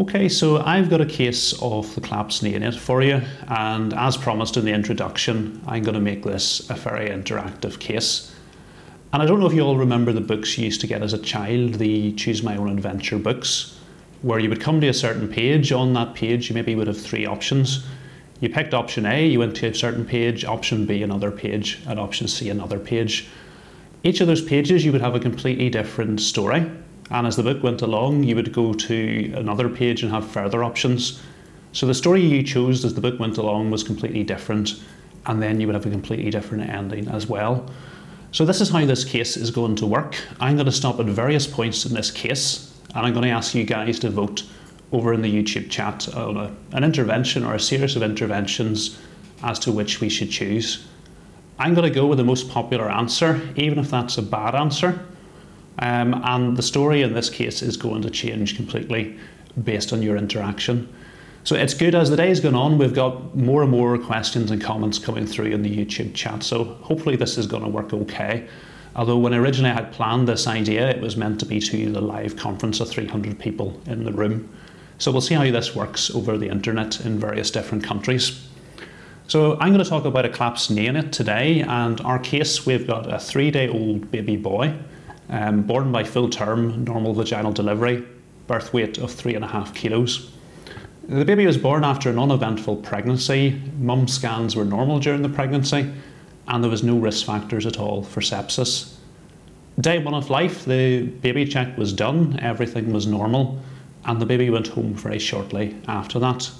Okay, so I've got a case of the collapsed neonate for you, and as promised in the introduction, I'm going to make this a very interactive case. And I don't know if you all remember the books you used to get as a child, the Choose My Own Adventure books, where you would come to a certain page. On that page, you maybe would have three options. You picked option A, you went to a certain page, option B, another page, and option C, another page. Each of those pages, you would have a completely different story. And as the book went along, you would go to another page and have further options. So the story you chose as the book went along was completely different, and then you would have a completely different ending as well. So this is how this case is going to work. I'm going to stop at various points in this case, and I'm going to ask you guys to vote over in the YouTube chat on a, an intervention or a series of interventions as to which we should choose. I'm going to go with the most popular answer, even if that's a bad answer. Um, and the story in this case is going to change completely based on your interaction. So it's good as the day's gone on, we've got more and more questions and comments coming through in the YouTube chat. So hopefully this is going to work okay. Although when originally I had planned this idea, it was meant to be to the live conference of 300 people in the room. So we'll see how this works over the internet in various different countries. So I'm going to talk about a collapsed neonate today, and our case we've got a three-day-old baby boy um, born by full term, normal vaginal delivery, birth weight of three and a half kilos. The baby was born after an uneventful pregnancy. Mum scans were normal during the pregnancy, and there was no risk factors at all for sepsis. Day one of life, the baby check was done, everything was normal, and the baby went home very shortly after that.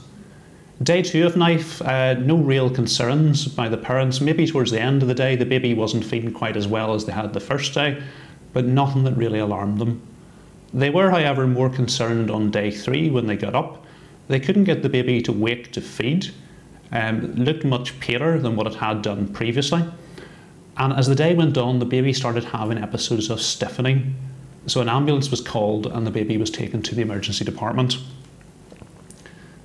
Day two of life, uh, no real concerns by the parents. Maybe towards the end of the day, the baby wasn't feeding quite as well as they had the first day, but nothing that really alarmed them. They were, however, more concerned on day three when they got up. They couldn't get the baby to wake to feed, um, looked much paler than what it had done previously. And as the day went on, the baby started having episodes of stiffening. So an ambulance was called and the baby was taken to the emergency department.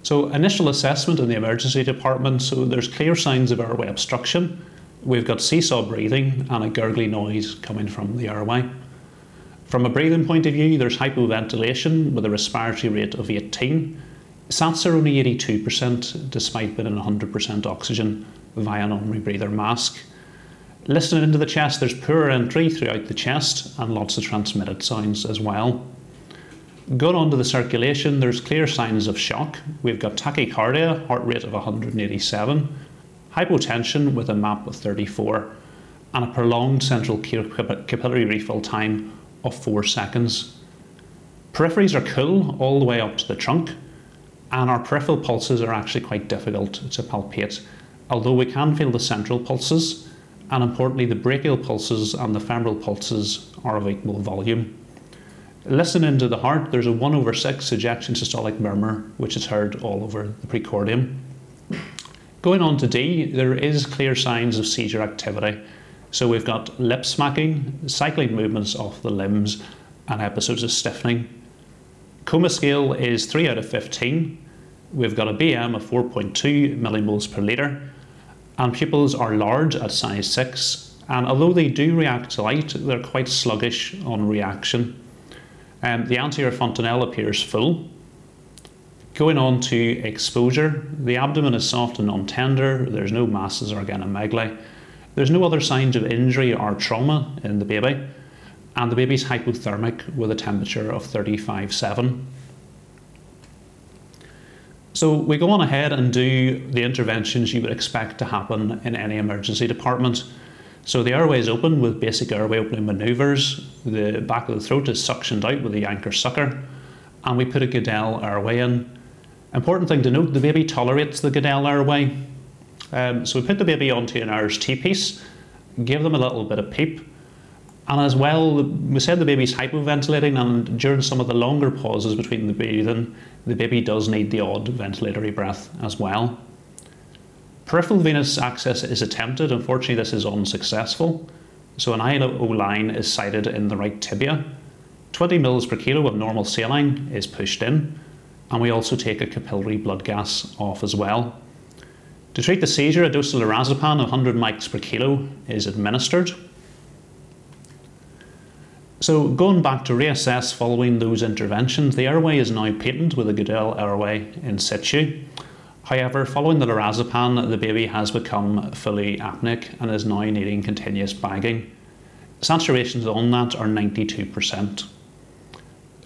So initial assessment in the emergency department, so there's clear signs of airway obstruction. We've got seesaw breathing and a gurgly noise coming from the airway. From a breathing point of view, there's hypoventilation with a respiratory rate of 18. SATs are only 82% despite being in 100% oxygen via an non-rebreather mask. Listening into the chest, there's poor entry throughout the chest and lots of transmitted sounds as well. Going on to the circulation, there's clear signs of shock. We've got tachycardia, heart rate of 187, hypotension with a MAP of 34, and a prolonged central capillary refill time of 4 seconds. Peripheries are cool all the way up to the trunk, and our peripheral pulses are actually quite difficult to palpate, although we can feel the central pulses, and importantly, the brachial pulses and the femoral pulses are of equal volume. Listening to the heart, there's a 1 over 6 ejection systolic murmur, which is heard all over the precordium. Going on to D, there is clear signs of seizure activity. So we've got lip smacking, cycling movements of the limbs, and episodes of stiffening. Coma scale is 3 out of 15. We've got a BM of 4.2 millimoles per litre, and pupils are large at size 6. And although they do react to light, they're quite sluggish on reaction. Um, the anterior fontanelle appears full, Going on to exposure, the abdomen is soft and non-tender, there's no masses or organomegaly, there's no other signs of injury or trauma in the baby, and the baby's hypothermic with a temperature of 35.7. So we go on ahead and do the interventions you would expect to happen in any emergency department. So the airway is open with basic airway opening manoeuvres, the back of the throat is suctioned out with a Yankauer sucker, and we put a Guedel airway in. Important thing to note, the baby tolerates the Guedel airway. Um, so we put the baby onto an Ayres T-piece, give them a little bit of PEEP, and as well, we said the baby's hypoventilating, and during some of the longer pauses between the breathing, the baby does need the odd ventilatory breath as well. Peripheral venous access is attempted, unfortunately this is unsuccessful. So an ILO line is sited in the right tibia. 20 mils per kilo of normal saline is pushed in, and we also take a capillary blood gas off as well. To treat the seizure, a dose of lorazepam of 100 mics per kilo is administered. So going back to reassess following those interventions, the airway is now patent with a Guedel airway in situ. However, following the lorazepam, the baby has become fully apneic and is now needing continuous bagging. Saturations on that are 92%.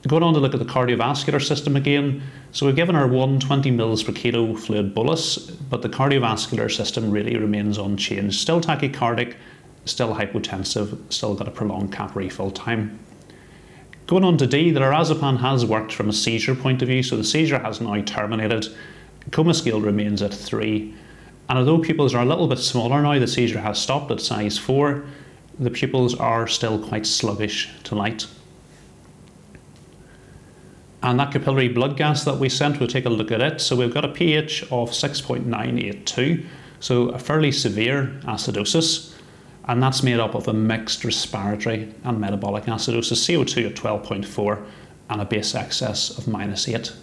Going on to look at the cardiovascular system again, so we've given our 120 mils per kilo fluid bolus, but the cardiovascular system really remains unchanged. Still tachycardic, still hypotensive, still got a prolonged cap refill time. Going on to D, the lorazepam has worked from a seizure point of view, so the seizure has now terminated. Coma scale remains at 3. And although pupils are a little bit smaller now, the seizure has stopped at size 4, the pupils are still quite sluggish to light. And that capillary blood gas that we sent, we'll take a look at it. So we've got a pH of 6.982, so a fairly severe acidosis and that's made up of a mixed respiratory and metabolic acidosis, CO2 at 12.4 and a base excess of minus 8.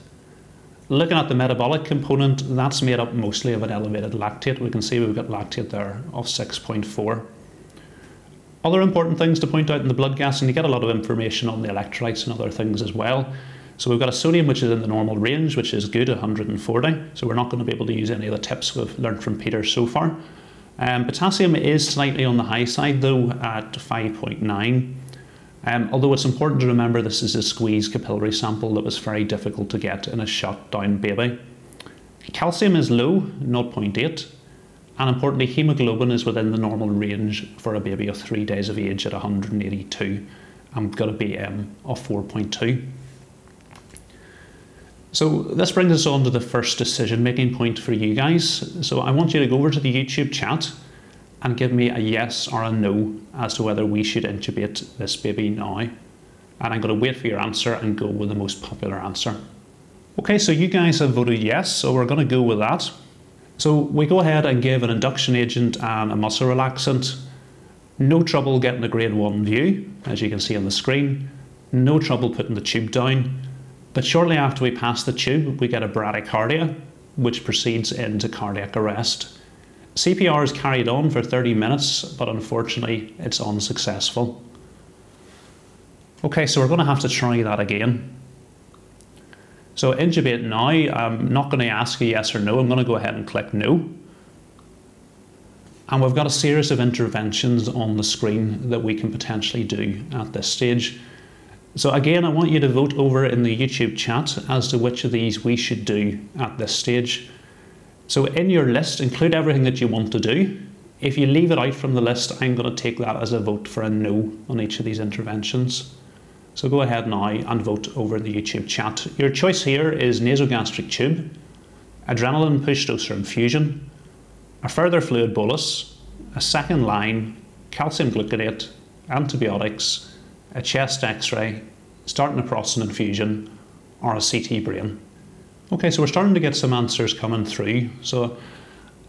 Looking at the metabolic component, that's made up mostly of an elevated lactate. We can see we've got lactate there of 6.4. Other important things to point out in the blood gas, and you get a lot of information on the electrolytes and other things as well. So we've got a sodium which is in the normal range, which is good, 140. So we're not going to be able to use any of the tips we've learned from Peter so far. Um, potassium is slightly on the high side though at 5.9. Um, although it's important to remember this is a squeezed capillary sample that was very difficult to get in a shut down baby. Calcium is low, 0.8, and importantly, hemoglobin is within the normal range for a baby of three days of age at 182 and got a BM of 4.2. So this brings us on to the first decision making point for you guys. So I want you to go over to the YouTube chat and give me a yes or a no as to whether we should intubate this baby now. And I'm going to wait for your answer and go with the most popular answer. Okay, so you guys have voted yes, so we're going to go with that. So we go ahead and give an induction agent and a muscle relaxant. No trouble getting a grade 1 view, as you can see on the screen. No trouble putting the tube down but shortly after we pass the tube, we get a bradycardia, which proceeds into cardiac arrest. CPR is carried on for 30 minutes, but unfortunately, it's unsuccessful. Okay, so we're going to have to try that again. So intubate now, I'm not going to ask a yes or no, I'm going to go ahead and click no. And we've got a series of interventions on the screen that we can potentially do at this stage. So again, I want you to vote over in the YouTube chat as to which of these we should do at this stage. So in your list, include everything that you want to do. If you leave it out from the list, I'm going to take that as a vote for a no on each of these interventions. So go ahead now and vote over in the YouTube chat. Your choice here is nasogastric tube, adrenaline push dose or infusion, a further fluid bolus, a second line, calcium gluconate, antibiotics, a chest x-ray, starting a prostin infusion, or a CT brain. Okay, so we're starting to get some answers coming through. So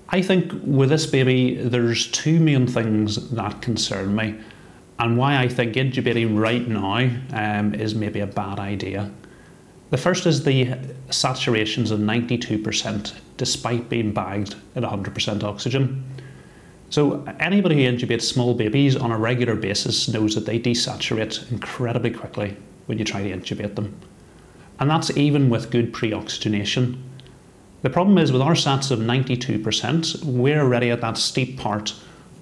I think with this baby, there's two main things that concern me, and why I think intubating right now um, is maybe a bad idea. The first is the saturations of 92% despite being bagged at 100% oxygen. So anybody who intubates small babies on a regular basis knows that they desaturate incredibly quickly when you try to intubate them. And that's even with good pre-oxygenation. The problem is with our SATs of 92%, we're already at that steep part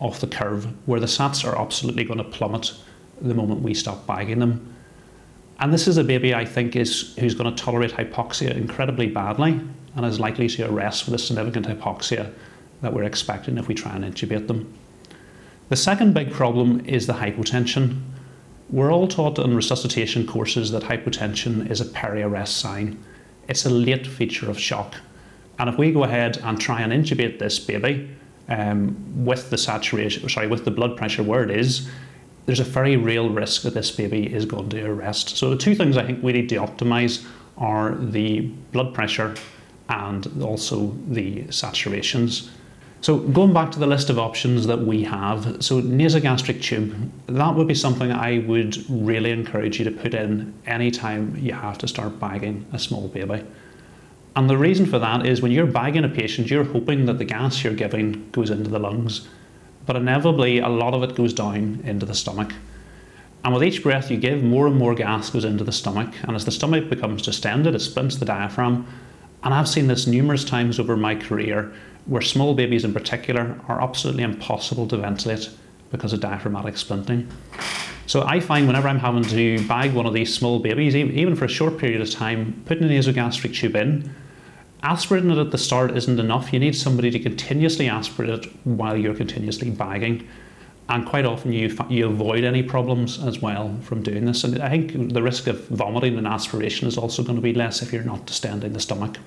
of the curve where the SATs are absolutely going to plummet the moment we stop bagging them. And this is a baby I think is who's going to tolerate hypoxia incredibly badly and is likely to arrest with a significant hypoxia that we're expecting if we try and intubate them. The second big problem is the hypotension. We're all taught in resuscitation courses that hypotension is a peri-arrest sign. It's a late feature of shock. And if we go ahead and try and intubate this baby um, with the saturation, sorry, with the blood pressure where it is, there's a very real risk that this baby is going to arrest. So the two things I think we need to optimize are the blood pressure and also the saturations. So going back to the list of options that we have, so nasogastric tube, that would be something I would really encourage you to put in anytime you have to start bagging a small baby. And the reason for that is when you're bagging a patient, you're hoping that the gas you're giving goes into the lungs, but inevitably a lot of it goes down into the stomach. And with each breath you give, more and more gas goes into the stomach. And as the stomach becomes distended, it splints the diaphragm. And I've seen this numerous times over my career where small babies in particular are absolutely impossible to ventilate because of diaphragmatic splinting. So I find whenever I'm having to bag one of these small babies, even for a short period of time, putting a nasogastric tube in, aspirating it at the start isn't enough. You need somebody to continuously aspirate it while you're continuously bagging. And quite often you, you avoid any problems as well from doing this. And I think the risk of vomiting and aspiration is also going to be less if you're not distending the stomach.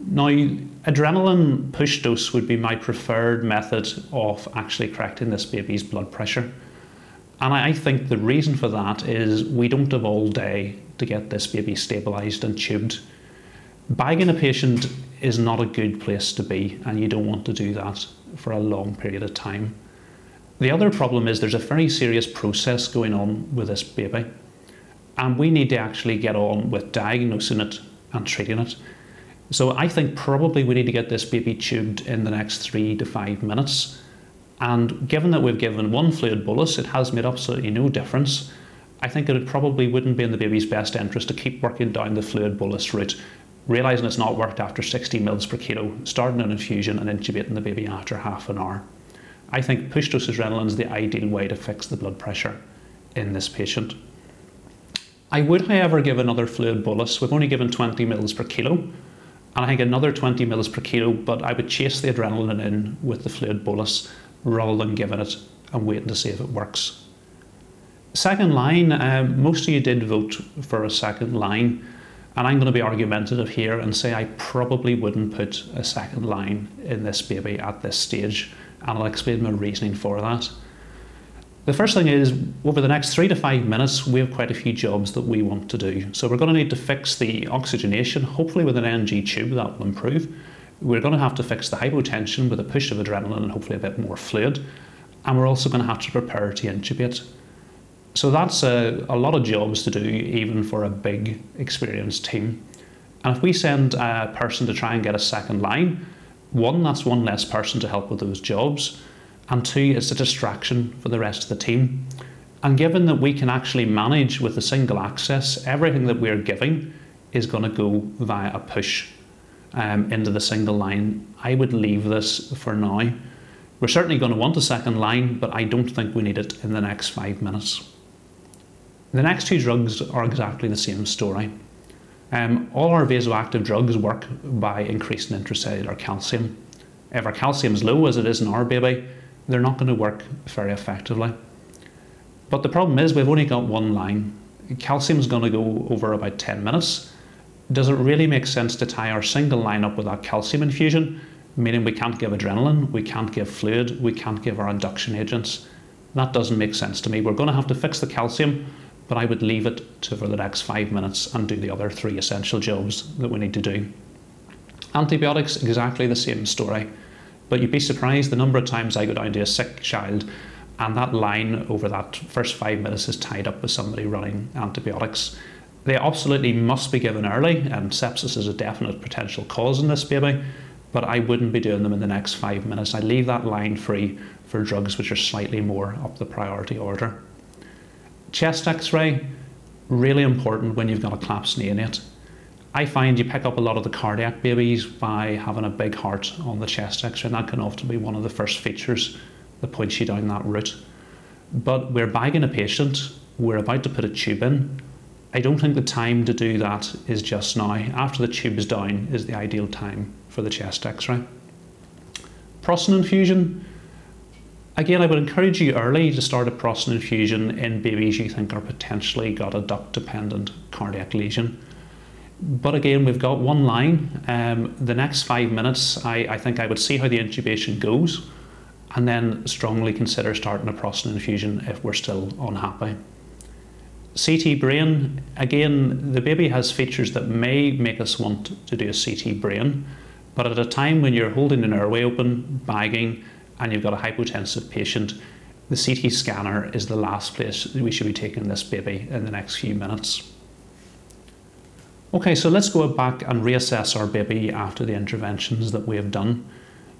Now, adrenaline push dose would be my preferred method of actually correcting this baby's blood pressure. And I think the reason for that is we don't have all day to get this baby stabilised and tubed. Bagging a patient is not a good place to be, and you don't want to do that for a long period of time. The other problem is there's a very serious process going on with this baby, and we need to actually get on with diagnosing it and treating it. So I think probably we need to get this baby tubed in the next three to five minutes. And given that we've given one fluid bolus, it has made absolutely no difference. I think it probably wouldn't be in the baby's best interest to keep working down the fluid bolus route, realising it's not worked after 60 mils per kilo, starting an infusion and intubating the baby after half an hour. I think push dose adrenaline is the ideal way to fix the blood pressure in this patient. I would, however, give another fluid bolus. We've only given 20 mils per kilo, and I think another 20 mils per kilo, but I would chase the adrenaline in with the fluid bolus rather than giving it and waiting to see if it works. Second line, um, most of you did vote for a second line, and I'm going to be argumentative here and say I probably wouldn't put a second line in this baby at this stage, and I'll explain my reasoning for that. The first thing is, over the next three to five minutes, we have quite a few jobs that we want to do. So we're going to need to fix the oxygenation, hopefully with an NG tube, that will improve. We're going to have to fix the hypotension with a push of adrenaline and hopefully a bit more fluid. And we're also going to have to prepare to intubate. So that's a, a lot of jobs to do, even for a big, experienced team. And if we send a person to try and get a second line, one, that's one less person to help with those jobs and two, it's a distraction for the rest of the team. And given that we can actually manage with a single access, everything that we're giving is going to go via a push um, into the single line. I would leave this for now. We're certainly going to want a second line, but I don't think we need it in the next five minutes. The next two drugs are exactly the same story. Um, all our vasoactive drugs work by increasing intracellular calcium. If our calcium is low, as it is in our baby, they're not going to work very effectively. But the problem is we've only got one line. Calcium is going to go over about 10 minutes. Does it really make sense to tie our single line up with that calcium infusion, meaning we can't give adrenaline, we can't give fluid, we can't give our induction agents? That doesn't make sense to me. We're going to have to fix the calcium, but I would leave it to for the next five minutes and do the other three essential jobs that we need to do. Antibiotics, exactly the same story. But you'd be surprised the number of times I go down to a sick child and that line over that first five minutes is tied up with somebody running antibiotics. They absolutely must be given early, and sepsis is a definite potential cause in this baby, but I wouldn't be doing them in the next five minutes. I leave that line free for drugs which are slightly more up the priority order. Chest x ray, really important when you've got a collapsed neonate. I find you pick up a lot of the cardiac babies by having a big heart on the chest x-ray, and that can often be one of the first features that points you down that route. But we're bagging a patient, we're about to put a tube in. I don't think the time to do that is just now. After the tube is down is the ideal time for the chest x-ray. Prostin infusion, Again, I would encourage you early to start a prostin infusion in babies you think are potentially got a duct dependent cardiac lesion. But again, we've got one line. Um, the next five minutes, I, I think I would see how the intubation goes and then strongly consider starting a prostin infusion if we're still unhappy. CT brain, again, the baby has features that may make us want to do a CT brain, but at a time when you're holding an airway open, bagging, and you've got a hypotensive patient, the CT scanner is the last place we should be taking this baby in the next few minutes. Okay, so let's go back and reassess our baby after the interventions that we have done.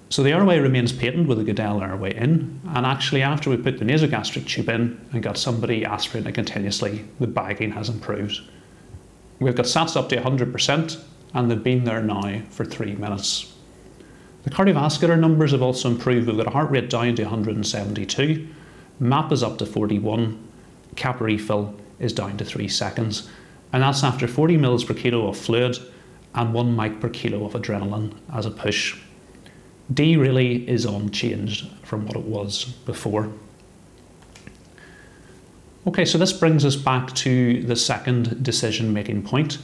So the airway remains patent with the Guedel airway in, and actually after we put the nasogastric tube in and got somebody aspirating continuously, the bagging has improved. We've got SATs up to 100% and they've been there now for three minutes. The cardiovascular numbers have also improved. We've got a heart rate down to 172, MAP is up to 41, cap refill is down to 3 seconds, and that's after 40 mils per kilo of fluid and 1 mic per kilo of adrenaline as a push. D really is unchanged from what it was before. Okay, so this brings us back to the second decision making point,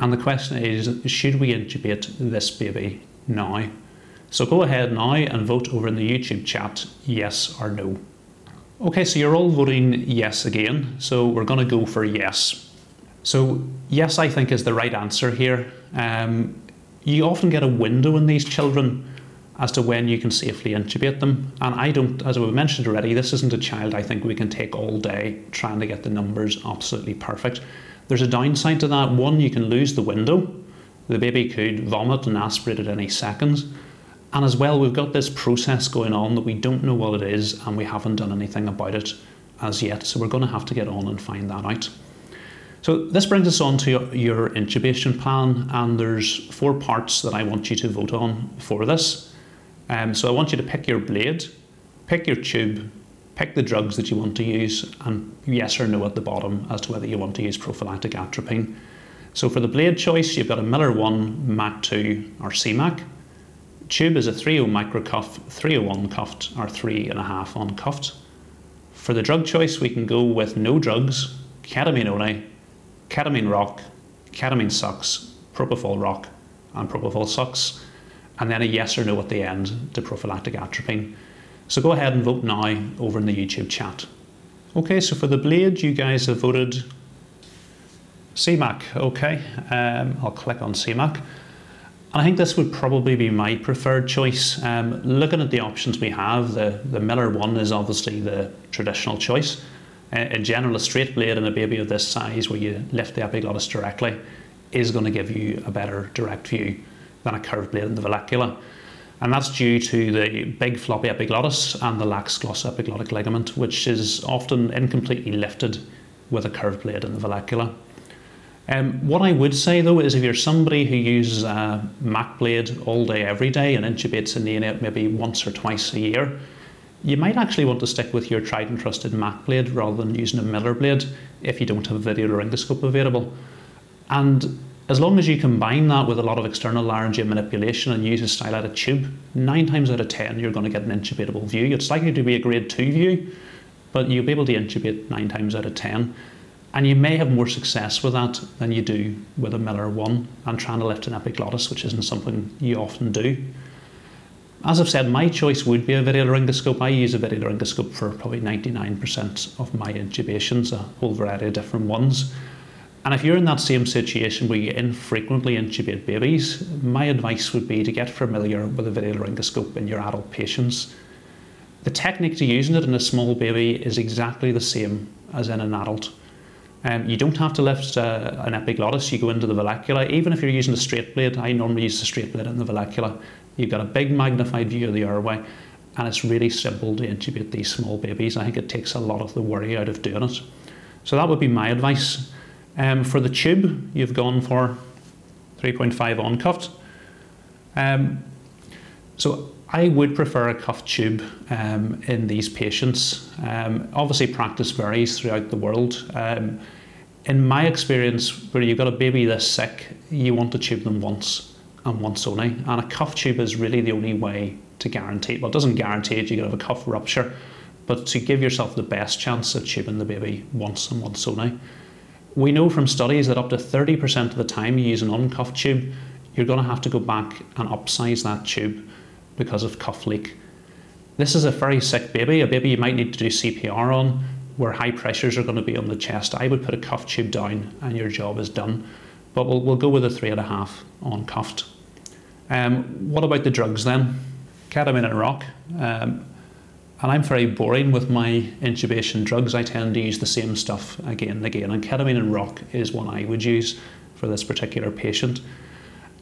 and the question is should we intubate this baby now? So go ahead now and vote over in the YouTube chat yes or no. Okay, so you're all voting yes again, so we're going to go for yes. So, yes, I think is the right answer here. Um, you often get a window in these children as to when you can safely intubate them. And I don't, as we mentioned already, this isn't a child I think we can take all day trying to get the numbers absolutely perfect. There's a downside to that. One, you can lose the window. The baby could vomit and aspirate at any seconds. And as well, we've got this process going on that we don't know what it is and we haven't done anything about it as yet. So we're going to have to get on and find that out. So this brings us on to your intubation plan, and there's four parts that I want you to vote on for this. Um, so I want you to pick your blade, pick your tube, pick the drugs that you want to use, and yes or no at the bottom as to whether you want to use prophylactic atropine. So for the blade choice, you've got a Miller 1, Mac 2, or CMAC. Tube is a 30 microcuff, 301 cuffed, or 3.5 uncuffed. For the drug choice, we can go with no drugs, ketamine only, ketamine rock, ketamine sucks, propofol rock, and propofol sucks and then a yes or no at the end to prophylactic atropine. So go ahead and vote now over in the YouTube chat. Okay, so for the blade, you guys have voted CMAC. Okay, um, I'll click on CMAC. And I think this would probably be my preferred choice. Um, looking at the options we have, the, the Miller one is obviously the traditional choice. In general, a straight blade in a baby of this size where you lift the epiglottis directly is going to give you a better direct view than a curved blade in the vallecula. And that's due to the big floppy epiglottis and the lax glossoepiglottic ligament, which is often incompletely lifted with a curved blade in the vallecula. Um, what I would say though is if you're somebody who uses a Mac blade all day, every day, and intubates a neonate maybe once or twice a year, you might actually want to stick with your tried and trusted Mac blade rather than using a Miller blade if you don't have a video laryngoscope available. And as long as you combine that with a lot of external laryngeal manipulation and use a stylated tube, nine times out of ten you're going to get an intubatable view. It's likely to be a grade two view, but you'll be able to intubate nine times out of ten. And you may have more success with that than you do with a Miller 1 and trying to lift an epiglottis, which isn't something you often do. As I've said, my choice would be a video laryngoscope. I use a video laryngoscope for probably 99% of my intubations, a whole variety of different ones. And if you're in that same situation where you infrequently intubate babies, my advice would be to get familiar with a video laryngoscope in your adult patients. The technique to using it in a small baby is exactly the same as in an adult. Um, you don't have to lift uh, an epiglottis, you go into the vallecula. Even if you're using a straight blade, I normally use the straight blade in the vallecula. You've got a big magnified view of the airway, and it's really simple to intubate these small babies. I think it takes a lot of the worry out of doing it. So that would be my advice. Um, for the tube, you've gone for 3.5 uncuffed. Um, so I would prefer a cuff tube um, in these patients. Um, obviously, practice varies throughout the world. Um, in my experience, where you've got a baby this sick, you want to tube them once and once only. And a cuff tube is really the only way to guarantee. it. Well, it doesn't guarantee it, you could have a cuff rupture, but to give yourself the best chance of tubing the baby once and once only. We know from studies that up to 30% of the time you use an uncuffed tube, you're going to have to go back and upsize that tube because of cuff leak. This is a very sick baby, a baby you might need to do CPR on, where high pressures are going to be on the chest. I would put a cuff tube down and your job is done. But we'll, we'll go with a three and a half uncuffed. Um, what about the drugs then? Ketamine and rock. Um, and I'm very boring with my intubation drugs. I tend to use the same stuff again and again. And ketamine and rock is one I would use for this particular patient.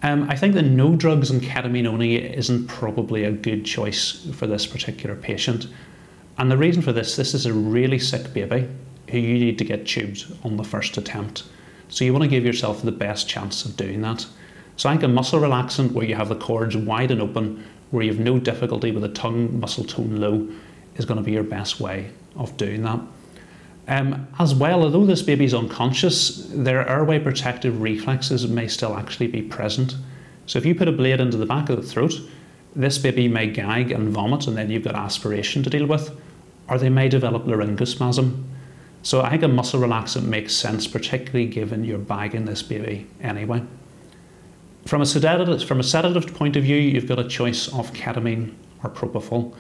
Um, I think that no drugs and ketamine only isn't probably a good choice for this particular patient. And the reason for this, this is a really sick baby who you need to get tubed on the first attempt. So you want to give yourself the best chance of doing that. So I think a muscle relaxant where you have the cords wide and open, where you have no difficulty with the tongue muscle tone low, is going to be your best way of doing that. Um, as well, although this baby is unconscious, their airway protective reflexes may still actually be present. So if you put a blade into the back of the throat, this baby may gag and vomit, and then you've got aspiration to deal with, or they may develop laryngospasm. So I think a muscle relaxant makes sense, particularly given you're bagging this baby anyway. From a sedative, from a sedative point of view, you've got a choice of ketamine or propofol.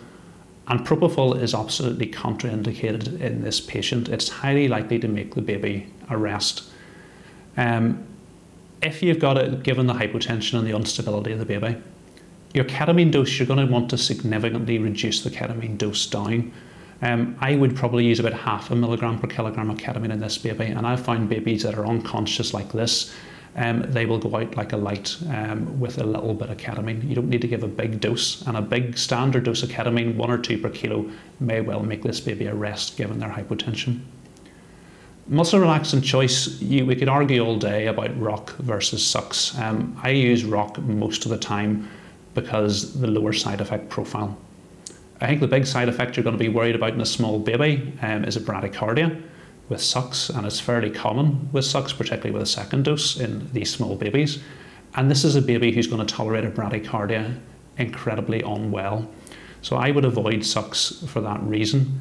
And propofol is absolutely contraindicated in this patient. It's highly likely to make the baby arrest. Um, if you've got it, given the hypotension and the instability of the baby, your ketamine dose, you're going to want to significantly reduce the ketamine dose down. Um, I would probably use about half a milligram per kilogram of ketamine in this baby, and I've found babies that are unconscious like this um, they will go out like a light um, with a little bit of ketamine. You don't need to give a big dose, and a big standard dose of ketamine, one or two per kilo, may well make this baby arrest given their hypotension. Muscle relaxant choice, you, we could argue all day about rock versus sucks. Um, I use rock most of the time because the lower side effect profile. I think the big side effect you're going to be worried about in a small baby um, is a bradycardia with sucks, and it's fairly common with sucks, particularly with a second dose in these small babies. And this is a baby who's going to tolerate a bradycardia incredibly unwell. So I would avoid sucks for that reason.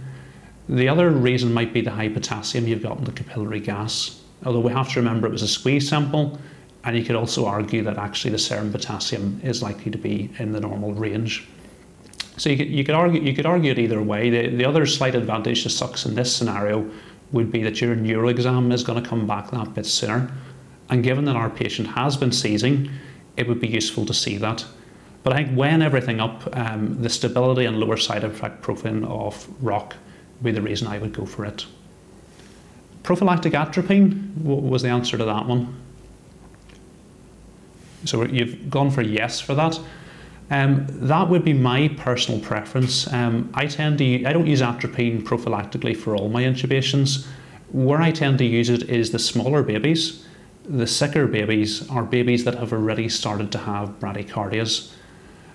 The other reason might be the high potassium you've got in the capillary gas. Although we have to remember it was a squeeze sample, and you could also argue that actually the serum potassium is likely to be in the normal range. So you could, you could argue you could argue it either way. The, the other slight advantage to sucks in this scenario would be that your neuro exam is going to come back that bit sooner. And given that our patient has been seizing, it would be useful to see that. But I think when everything up, um, the stability and lower side effect profile of rock would be the reason I would go for it. Prophylactic atropine what was the answer to that one. So you've gone for yes for that. Um, that would be my personal preference. Um, I tend to I don't use atropine prophylactically for all my intubations. Where I tend to use it is the smaller babies. The sicker babies are babies that have already started to have bradycardias.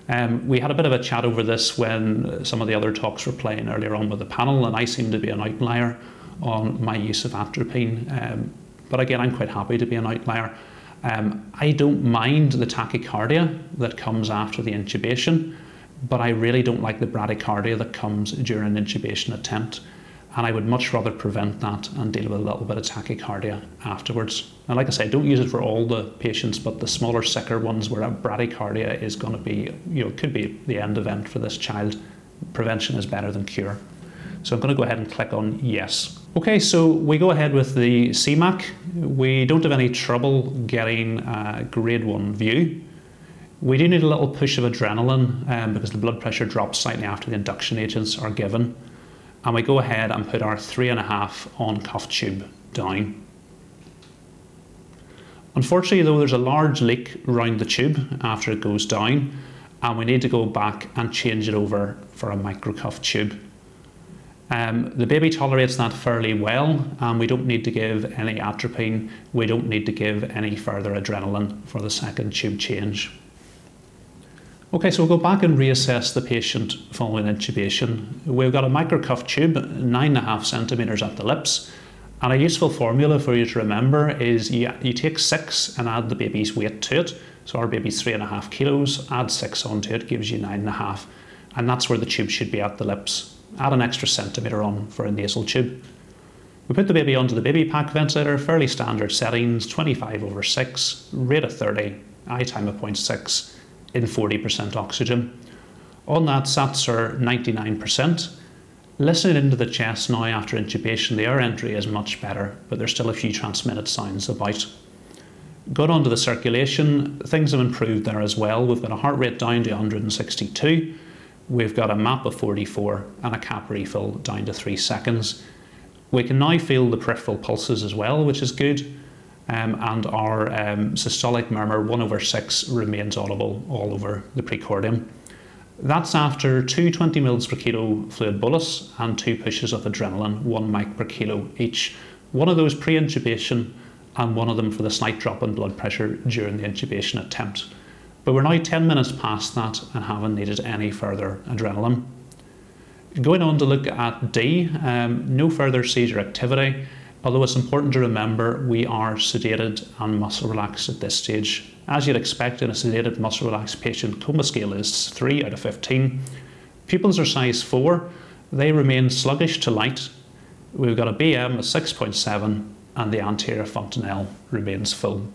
Um, we had a bit of a chat over this when some of the other talks were playing earlier on with the panel, and I seem to be an outlier on my use of atropine. Um, but again, I'm quite happy to be an outlier. Um, I don't mind the tachycardia that comes after the intubation, but I really don't like the bradycardia that comes during an intubation attempt. And I would much rather prevent that and deal with a little bit of tachycardia afterwards. And like I say, don't use it for all the patients, but the smaller, sicker ones where a bradycardia is going to be, you know, could be the end event for this child. Prevention is better than cure. So I'm going to go ahead and click on yes. Okay, so we go ahead with the CMAC. We don't have any trouble getting a grade 1 view. We do need a little push of adrenaline um, because the blood pressure drops slightly after the induction agents are given. And we go ahead and put our 3.5 on cuff tube down. Unfortunately, though, there's a large leak around the tube after it goes down, and we need to go back and change it over for a microcuff tube. Um, the baby tolerates that fairly well, and we don't need to give any atropine, we don't need to give any further adrenaline for the second tube change. Okay, so we'll go back and reassess the patient following intubation. We've got a microcuff tube, nine and a half centimetres at the lips, and a useful formula for you to remember is you, you take six and add the baby's weight to it. So our baby's three and a half kilos, add six onto it, gives you nine and a half, and that's where the tube should be at the lips add an extra centimetre on for a nasal tube. We put the baby onto the babyPAC ventilator, fairly standard settings, 25 over 6, rate of 30, I time of 0.6, in 40% oxygen. On that, SATs are 99%. Listening into the chest now after intubation, the air entry is much better, but there's still a few transmitted sounds about. Got onto the circulation, things have improved there as well. We've got a heart rate down to 162 we've got a map of 44 and a cap refill down to 3 seconds. We can now feel the peripheral pulses as well, which is good. um, and our um, systolic murmur 1 over 6 remains audible all over the precordium. That's after two 20 mils per kilo fluid bolus and two pushes of adrenaline, 1 mic per kilo each. One of those pre intubation and one of them for the slight drop in blood pressure during the intubation attempt. But we're now 10 minutes past that and haven't needed any further adrenaline. Going on to look at D, um, no further seizure activity, although it's important to remember we are sedated and muscle relaxed at this stage. As you'd expect in a sedated muscle relaxed patient, coma scale is 3 out of 15. Pupils are size 4, they remain sluggish to light. We've got a BM of 6.7 and the anterior fontanelle remains full.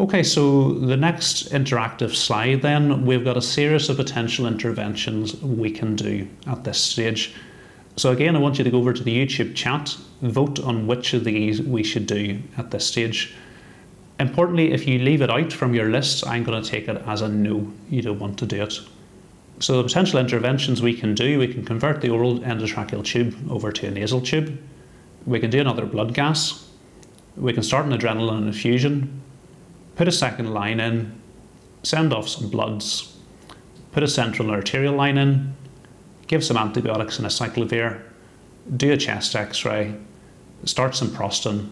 Okay, so the next interactive slide then, we've got a series of potential interventions we can do at this stage. So again, I want you to go over to the YouTube chat, vote on which of these we should do at this stage. Importantly, if you leave it out from your list, I'm going to take it as a no, you don't want to do it. So the potential interventions we can do, we can convert the oral endotracheal tube over to a nasal tube. We can do another blood gas. We can start an adrenaline infusion put a second line in, send off some bloods, put a central arterial line in, give some antibiotics and acyclovir, do a chest x ray, start some prostin,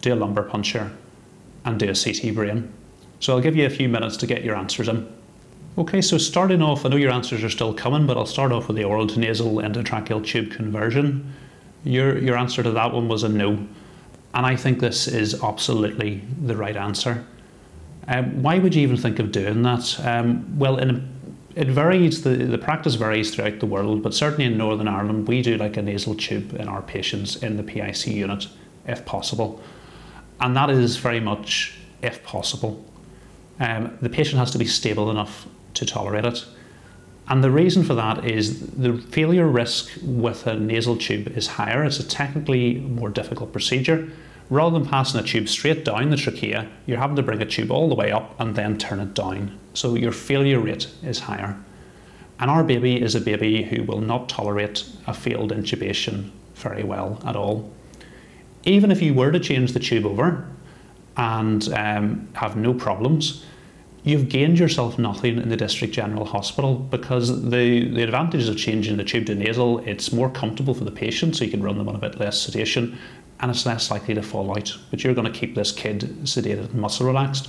do a lumbar puncture, and do a CT brain. So I'll give you a few minutes to get your answers in. Okay, so starting off, I know your answers are still coming, but I'll start off with the oral to nasal endotracheal tube conversion. Your, your answer to that one was a no, and I think this is absolutely the right answer. Um, why would you even think of doing that? Um, well, in, it varies, the, the practice varies throughout the world, but certainly in Northern Ireland, we do like a nasal tube in our patients in the PIC unit, if possible. And that is very much if possible. Um, the patient has to be stable enough to tolerate it. And the reason for that is the failure risk with a nasal tube is higher. It's a technically more difficult procedure rather than passing a tube straight down the trachea, you're having to bring a tube all the way up and then turn it down. So your failure rate is higher. And our baby is a baby who will not tolerate a failed intubation very well at all. Even if you were to change the tube over and um, have no problems, you've gained yourself nothing in the district general hospital because the, the advantages of changing the tube to nasal, it's more comfortable for the patient, so you can run them on a bit less sedation, and it's less likely to fall out. But you're going to keep this kid sedated and muscle relaxed.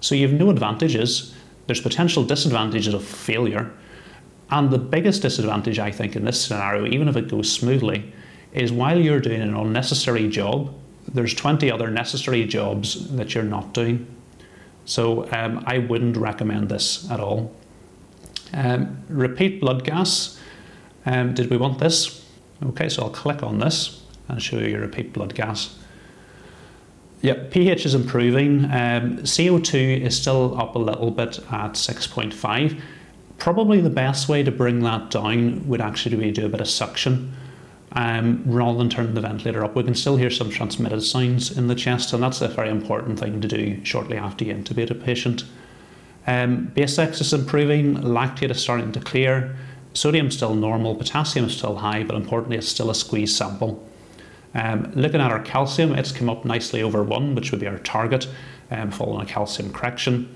So you have no advantages. There's potential disadvantages of failure. And the biggest disadvantage, I think, in this scenario, even if it goes smoothly, is while you're doing an unnecessary job, there's 20 other necessary jobs that you're not doing. So um, I wouldn't recommend this at all. Um, repeat blood gas. Um, did we want this? Okay, so I'll click on this and show you your repeat blood gas. Yep, pH is improving. Um, CO2 is still up a little bit at 6.5. Probably the best way to bring that down would actually be to do a bit of suction um, rather than turning the ventilator up. We can still hear some transmitted sounds in the chest, and that's a very important thing to do shortly after you intubate a patient. Um, base excess is improving, lactate is starting to clear, sodium is still normal, potassium is still high, but importantly, it's still a squeeze sample. Um, looking at our calcium, it's come up nicely over 1, which would be our target, um, following a calcium correction.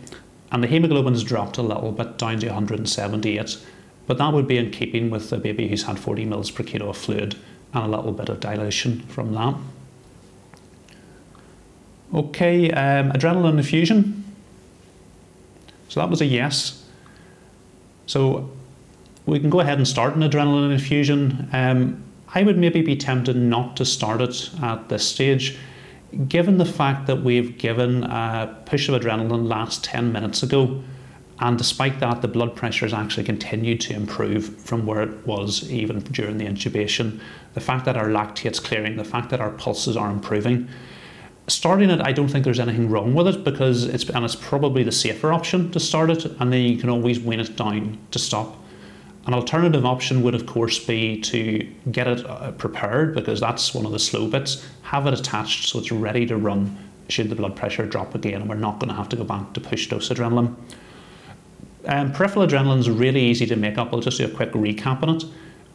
And the hemoglobin's dropped a little bit down to 178, but that would be in keeping with a baby who's had 40 mils per kilo of fluid and a little bit of dilution from that. Okay, um, adrenaline infusion. So that was a yes. So we can go ahead and start an adrenaline infusion. Um, I would maybe be tempted not to start it at this stage, given the fact that we've given a push of adrenaline last 10 minutes ago, and despite that, the blood pressure has actually continued to improve from where it was even during the intubation. The fact that our lactate's clearing, the fact that our pulses are improving. Starting it, I don't think there's anything wrong with it because it's and it's probably the safer option to start it, and then you can always wean it down to stop. An alternative option would, of course, be to get it uh, prepared because that's one of the slow bits. Have it attached so it's ready to run should the blood pressure drop again, and we're not going to have to go back to push dose adrenaline. Um, peripheral adrenaline is really easy to make up. I'll just do a quick recap on it.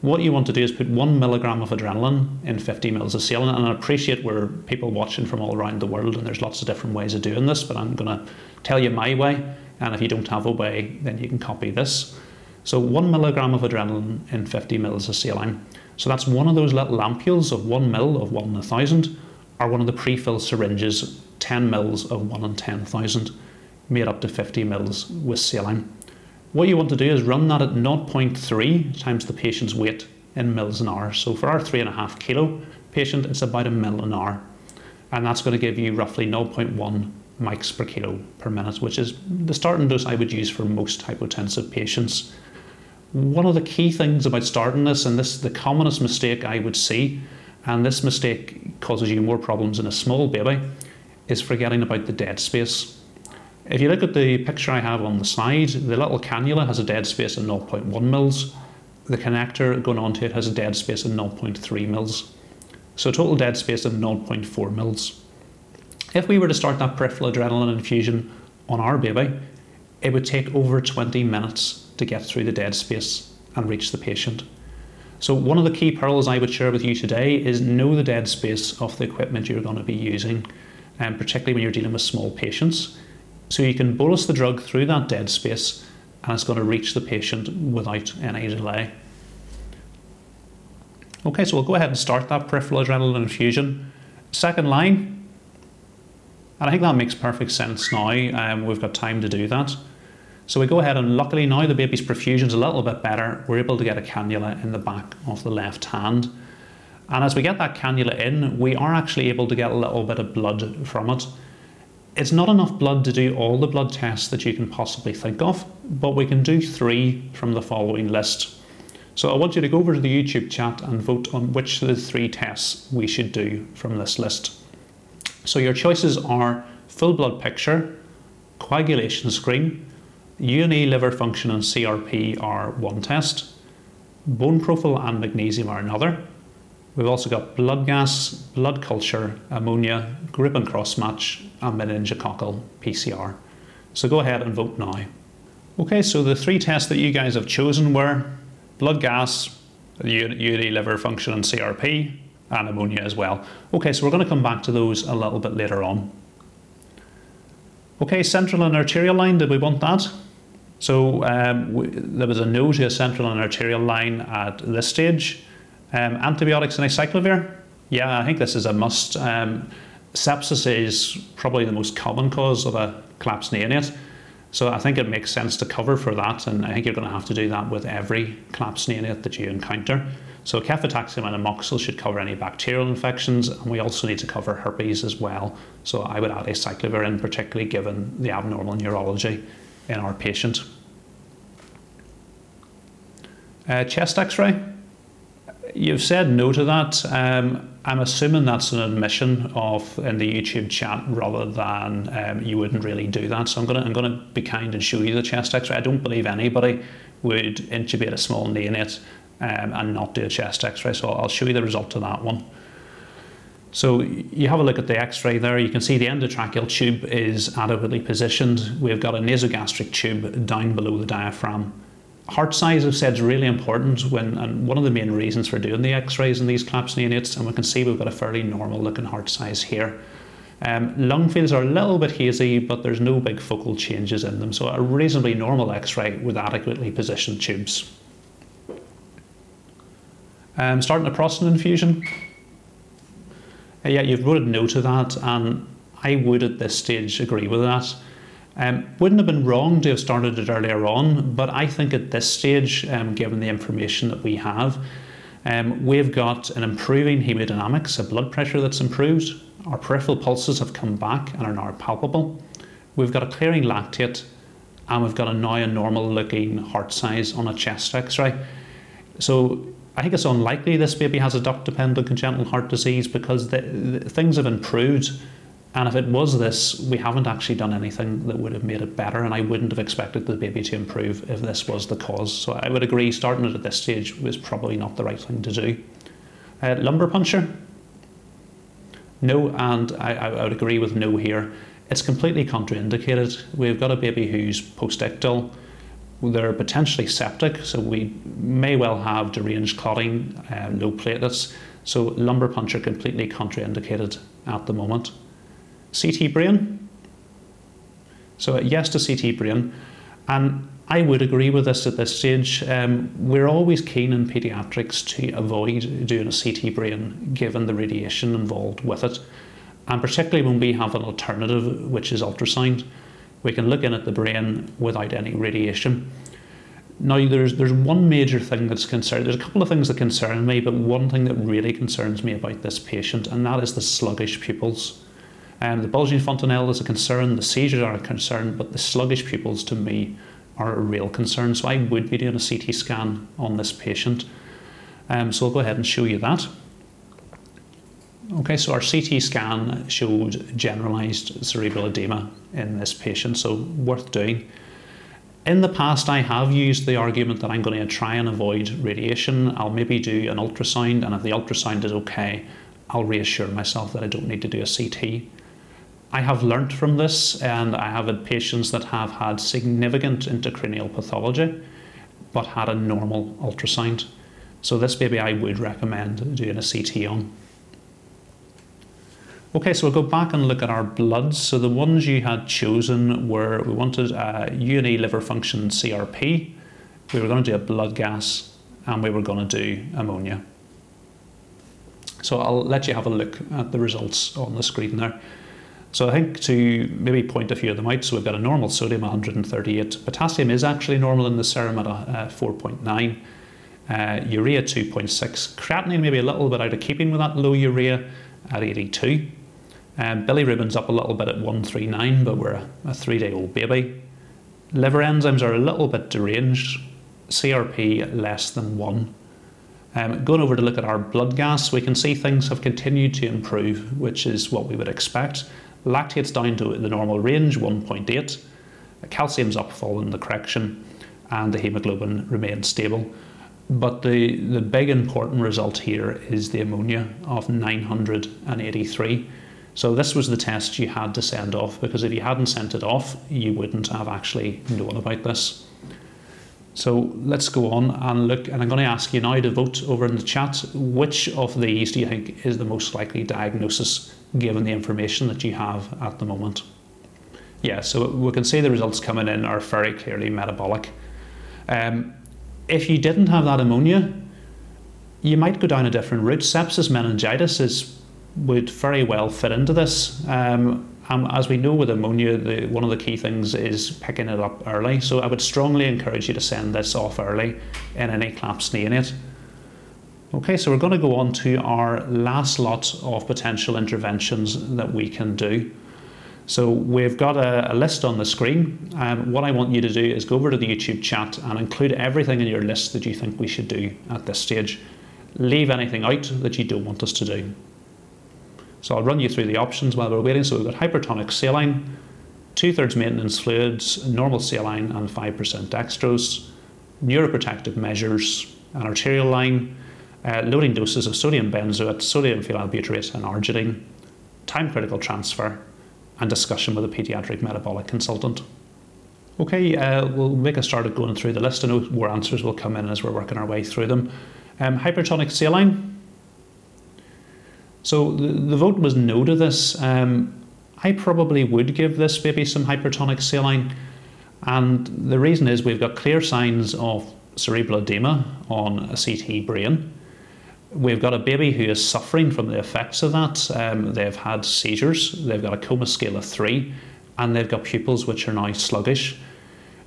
what you want to do is put one milligram of adrenaline in 50 mils of saline. And I appreciate we're people watching from all around the world, and there's lots of different ways of doing this, but I'm going to tell you my way. And if you don't have a way, then you can copy this. So, one milligram of adrenaline in 50 mils of saline. So, that's one of those little ampules of one mil of one in a thousand, or one of the pre filled syringes, 10 mils of one in 10,000, made up to 50 mils with saline. What you want to do is run that at 0.3 times the patient's weight in mils an hour. So for our three and a half kilo patient, it's about a mil an hour. And that's going to give you roughly 0.1 mics per kilo per minute, which is the starting dose I would use for most hypotensive patients. One of the key things about starting this, and this is the commonest mistake I would see, and this mistake causes you more problems in a small baby, is forgetting about the dead space. If you look at the picture I have on the side, the little cannula has a dead space of 0.1 mils. The connector going onto it has a dead space of 0.3 mils. So total dead space of 0.4 mils. If we were to start that peripheral adrenaline infusion on our baby, it would take over 20 minutes to get through the dead space and reach the patient. So one of the key pearls I would share with you today is know the dead space of the equipment you're going to be using, and particularly when you're dealing with small patients. So you can bolus the drug through that dead space and it's going to reach the patient without any delay. Okay, so we'll go ahead and start that peripheral adrenaline infusion. Second line, and I think that makes perfect sense now. Um, we've got time to do that. So we go ahead and luckily now the baby's perfusion is a little bit better. We're able to get a cannula in the back of the left hand. And as we get that cannula in, we are actually able to get a little bit of blood from it. It's not enough blood to do all the blood tests that you can possibly think of, but we can do three from the following list. So I want you to go over to the YouTube chat and vote on which of the three tests we should do from this list. So your choices are full blood picture, coagulation screen, UNE liver function and CRP are one test, bone profile and magnesium are another, We've also got blood gas, blood culture, ammonia, group and cross match, and meningococcal PCR. So go ahead and vote now. Okay, so the three tests that you guys have chosen were blood gas, UNE liver function and CRP, and ammonia as well. Okay, so we're going to come back to those a little bit later on. Okay, central and arterial line, did we want that? So um, we, there was a no to a central and arterial line at this stage. Um, antibiotics and acyclovir, yeah, I think this is a must. Um, sepsis is probably the most common cause of a collapsed neonate. So I think it makes sense to cover for that, and I think you're going to have to do that with every collapsed neonate that you encounter. So cefotaxime and amoxil should cover any bacterial infections, and we also need to cover herpes as well. So I would add acyclovir in, particularly given the abnormal neurology in our patient. Uh, chest X-ray. You've said no to that. Um, I'm assuming that's an admission of in the YouTube chat rather than um, you wouldn't really do that. So I'm gonna I'm gonna be kind and show you the chest X-ray. I don't believe anybody would intubate a small neonate um, and not do a chest X-ray. So I'll show you the result of that one. So you have a look at the X-ray there. You can see the endotracheal tube is adequately positioned. We've got a nasogastric tube down below the diaphragm heart size I've said is really important when and one of the main reasons for doing the x-rays in these collapsed neonates and we can see we've got a fairly normal looking heart size here. Um, lung fields are a little bit hazy but there's no big focal changes in them so a reasonably normal x-ray with adequately positioned tubes. Um, starting a prostin infusion. Uh, yeah, you've voted no to that and I would at this stage agree with that. Um, wouldn't have been wrong to have started it earlier on, but I think at this stage, um, given the information that we have, um, we've got an improving hemodynamics, a blood pressure that's improved. Our peripheral pulses have come back and are now palpable. We've got a clearing lactate, and we've got a now a normal looking heart size on a chest x ray. So I think it's unlikely this baby has a duct dependent congenital heart disease because the, the, things have improved and if it was this, we haven't actually done anything that would have made it better, and I wouldn't have expected the baby to improve if this was the cause. So I would agree starting it at this stage was probably not the right thing to do. Uh, lumbar puncture? No, and I, I would agree with no here. It's completely contraindicated. We've got a baby who's postictal. They're potentially septic, so we may well have deranged clotting, uh, low platelets. So lumbar puncture completely contraindicated at the moment. CT brain. So yes to CT brain, and I would agree with this at this stage. Um, we're always keen in paediatrics to avoid doing a CT brain given the radiation involved with it, and particularly when we have an alternative, which is ultrasound we can look in at the brain without any radiation. Now, there's there's one major thing that's concerned. There's a couple of things that concern me, but one thing that really concerns me about this patient, and that is the sluggish pupils. Um, the bulging fontanelle is a concern, the seizures are a concern, but the sluggish pupils to me are a real concern. So I would be doing a CT scan on this patient. Um, so I'll go ahead and show you that. Okay, so our CT scan showed generalized cerebral edema in this patient, so worth doing. In the past, I have used the argument that I'm going to try and avoid radiation. I'll maybe do an ultrasound, and if the ultrasound is okay, I'll reassure myself that I don't need to do a CT. I have learnt from this, and I have had patients that have had significant intracranial pathology but had a normal ultrasound. So, this baby I would recommend doing a CT on. Okay, so we'll go back and look at our bloods. So the ones you had chosen were we wanted a UNE liver function CRP, we were going to do a blood gas, and we were going to do ammonia. So I'll let you have a look at the results on the screen there. So I think to maybe point a few of them out, so we've got a normal sodium 138. Potassium is actually normal in the serum at uh, 4.9. Uh, urea 2.6. Creatinine maybe a little bit out of keeping with that low urea at 82. Um, bilirubin's up a little bit at 139, but we're a, a three day old baby. Liver enzymes are a little bit deranged, CRP less than 1. Um, going over to look at our blood gas, we can see things have continued to improve, which is what we would expect. Lactate's down to the normal range, 1.8. Calcium's up following the correction, and the hemoglobin remains stable. But the, the big important result here is the ammonia of 983. So this was the test you had to send off because if you hadn't sent it off, you wouldn't have actually known about this. So let's go on and look, and I'm going to ask you now to vote over in the chat which of these do you think is the most likely diagnosis given the information that you have at the moment? Yeah, so we can see the results coming in are very clearly metabolic. Um, if you didn't have that ammonia, you might go down a different route. Sepsis meningitis is would very well fit into this. Um, um, as we know with ammonia, the, one of the key things is picking it up early. So I would strongly encourage you to send this off early in any collapsed. Okay, so we're going to go on to our last lot of potential interventions that we can do. So we've got a, a list on the screen. Um, what I want you to do is go over to the YouTube chat and include everything in your list that you think we should do at this stage. Leave anything out that you don't want us to do. So I'll run you through the options while we're waiting. So we've got hypertonic saline, two thirds maintenance fluids, normal saline, and 5% dextrose, neuroprotective measures, an arterial line, uh, loading doses of sodium benzoate, sodium phenylbutyrate, and arginine, time critical transfer, and discussion with a paediatric metabolic consultant. Okay, uh, we'll make a start at going through the list. I know more answers will come in as we're working our way through them. Um, hypertonic saline, so the, the vote was no to this. Um, I probably would give this baby some hypertonic saline. And the reason is we've got clear signs of cerebral edema on a CT brain. We've got a baby who is suffering from the effects of that. Um, they've had seizures, they've got a coma scale of three, and they've got pupils which are now sluggish.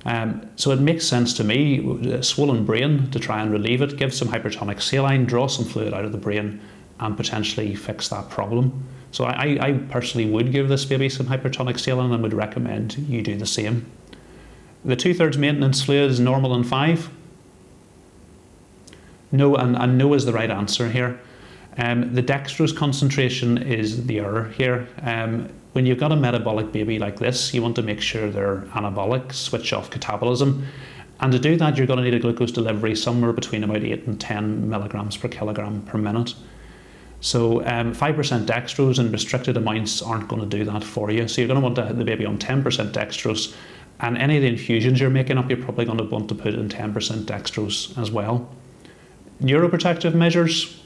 Um, so it makes sense to me, a swollen brain, to try and relieve it, give some hypertonic saline, draw some fluid out of the brain, and potentially fix that problem. So I, I personally would give this baby some hypertonic saline and would recommend you do the same. The two thirds maintenance fluid is normal in five. No, and, and no is the right answer here. Um, the dextrose concentration is the error here. Um, when you've got a metabolic baby like this, you want to make sure they're anabolic, switch off catabolism. And to do that, you're going to need a glucose delivery somewhere between about 8 and 10 milligrams per kilogram per minute. So um, 5% dextrose and restricted amounts aren't going to do that for you. So you're going to want to, the baby on 10% dextrose And any of the infusions you're making up, you're probably going to want to put in 10% dextrose as well. Neuroprotective measures,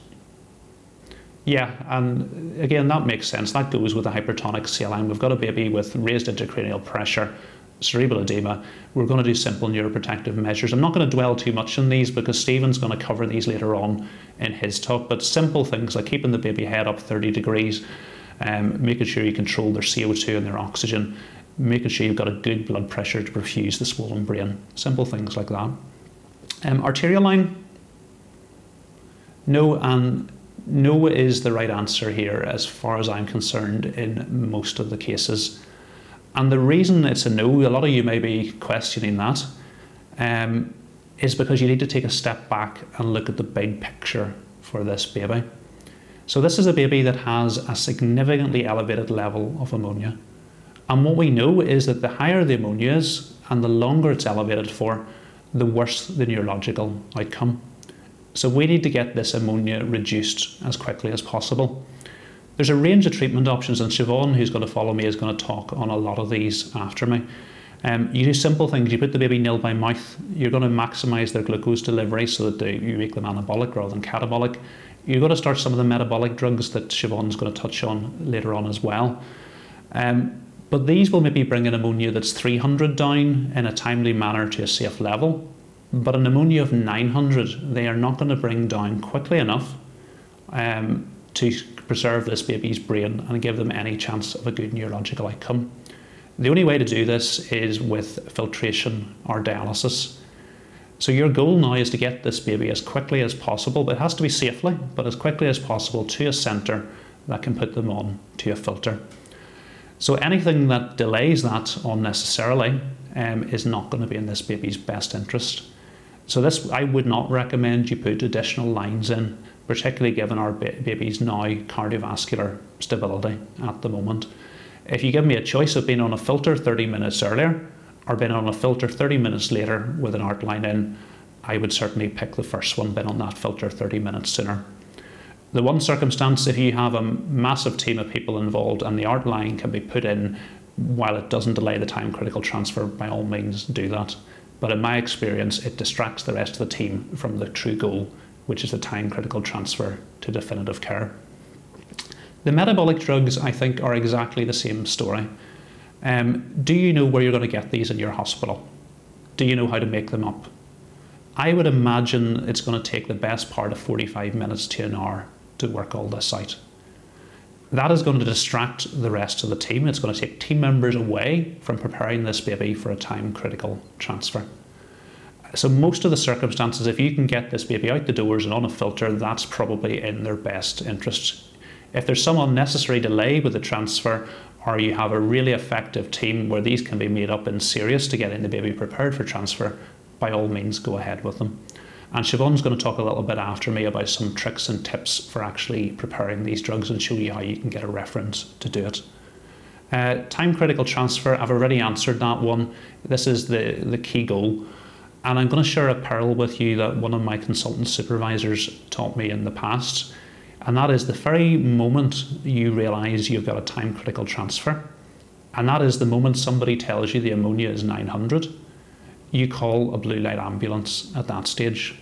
yeah, and again, that makes sense. That goes with a hypertonic saline. We've got a baby with raised intracranial pressure, cerebral edema. We're going to do simple neuroprotective measures. I'm not going to dwell too much on these because Stephen's going to cover these later on in his talk, but simple things like keeping the baby head up 30 degrees, um, making sure you control their CO2 and their oxygen, making sure you've got a good blood pressure to perfuse the swollen brain. Simple things like that. Um, arterial line, no, and no is the right answer here as far as I'm concerned in most of the cases. And the reason it's a no, a lot of you may be questioning that, um, is because you need to take a step back and look at the big picture for this baby. So, this is a baby that has a significantly elevated level of ammonia. And what we know is that the higher the ammonia is and the longer it's elevated for, the worse the neurological outcome. So we need to get this ammonia reduced as quickly as possible. There's a range of treatment options, and Siobhan, who's going to follow me, is going to talk on a lot of these after me. Um, you do simple things. You put the baby nil by mouth. You're going to maximise their glucose delivery so that they, you make them anabolic rather than catabolic. You're going to start some of the metabolic drugs that Siobhan's going to touch on later on as well. Um, but these will maybe bring an ammonia that's 300 down in a timely manner to a safe level. But an ammonia of 900, they are not going to bring down quickly enough um, to preserve this baby's brain and give them any chance of a good neurological outcome. The only way to do this is with filtration or dialysis. So your goal now is to get this baby as quickly as possible, but it has to be safely, but as quickly as possible to a centre that can put them on to a filter. So anything that delays that unnecessarily um, is not going to be in this baby's best interest. So this, I would not recommend you put additional lines in, particularly given our baby's now cardiovascular stability at the moment. If you give me a choice of being on a filter 30 minutes earlier or being on a filter 30 minutes later with an art line in, I would certainly pick the first one, being on that filter 30 minutes sooner. The one circumstance, if you have a massive team of people involved and the art line can be put in while it doesn't delay the time critical transfer, by all means do that. But in my experience, it distracts the rest of the team from the true goal, which is a time critical transfer to definitive care. The metabolic drugs, I think, are exactly the same story. Um, do you know where you're going to get these in your hospital? Do you know how to make them up? I would imagine it's going to take the best part of 45 minutes to an hour to work all this out. That is going to distract the rest of the team. It's going to take team members away from preparing this baby for a time critical transfer. So, most of the circumstances, if you can get this baby out the doors and on a filter, that's probably in their best interest. If there's some unnecessary delay with the transfer, or you have a really effective team where these can be made up in series to getting the baby prepared for transfer, by all means go ahead with them. And Siobhan's going to talk a little bit after me about some tricks and tips for actually preparing these drugs and show you how you can get a reference to do it. Uh, time critical transfer, I've already answered that one. This is the, the key goal. And I'm going to share a peril with you that one of my consultant supervisors taught me in the past. And that is the very moment you realise you've got a time critical transfer. And that is the moment somebody tells you the ammonia is 900 you call a blue light ambulance at that stage.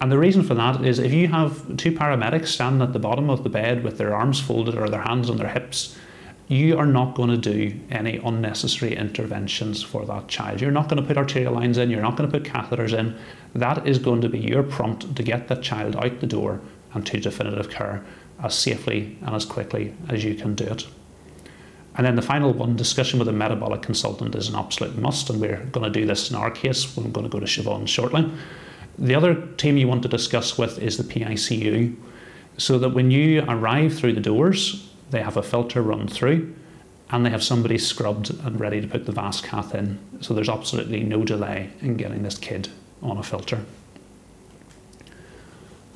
And the reason for that is if you have two paramedics standing at the bottom of the bed with their arms folded or their hands on their hips, you are not going to do any unnecessary interventions for that child. You're not going to put arterial lines in, you're not going to put catheters in. That is going to be your prompt to get that child out the door and to definitive care as safely and as quickly as you can do it. And then the final one, discussion with a metabolic consultant is an absolute must, and we're going to do this in our case. We're going to go to Siobhan shortly. The other team you want to discuss with is the PICU, so that when you arrive through the doors, they have a filter run through and they have somebody scrubbed and ready to put the VAS cath in. So there's absolutely no delay in getting this kid on a filter.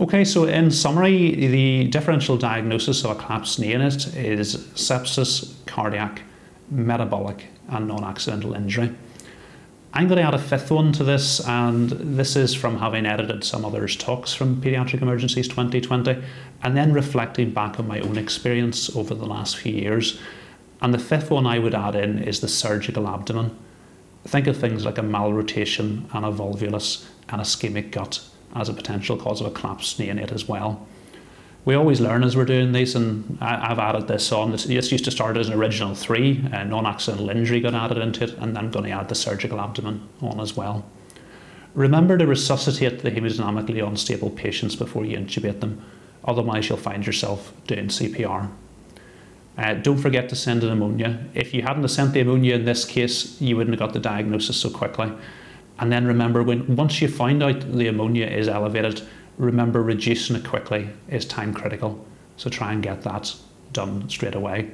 Okay, so in summary, the differential diagnosis of a collapsed neonate is sepsis, cardiac, metabolic, and non accidental injury. I'm going to add a fifth one to this, and this is from having edited some others' talks from Paediatric Emergencies 2020 and then reflecting back on my own experience over the last few years. And the fifth one I would add in is the surgical abdomen. think of things like a malrotation and a volvulus and a ischemic gut as a potential cause of a collapsed neonate as well. We always learn as we're doing these, and I, have added this on. This, this, used to start as an original three, uh, non-accidental injury got added into it, and I'm going to add the surgical abdomen on as well. Remember to resuscitate the hemodynamically unstable patients before you intubate them, otherwise you'll find yourself doing CPR. Uh, don't forget to send an ammonia. If you hadn't sent the ammonia in this case, you wouldn't have got the diagnosis so quickly. And then remember, when once you find out the ammonia is elevated, remember reducing it quickly is time critical. So try and get that done straight away.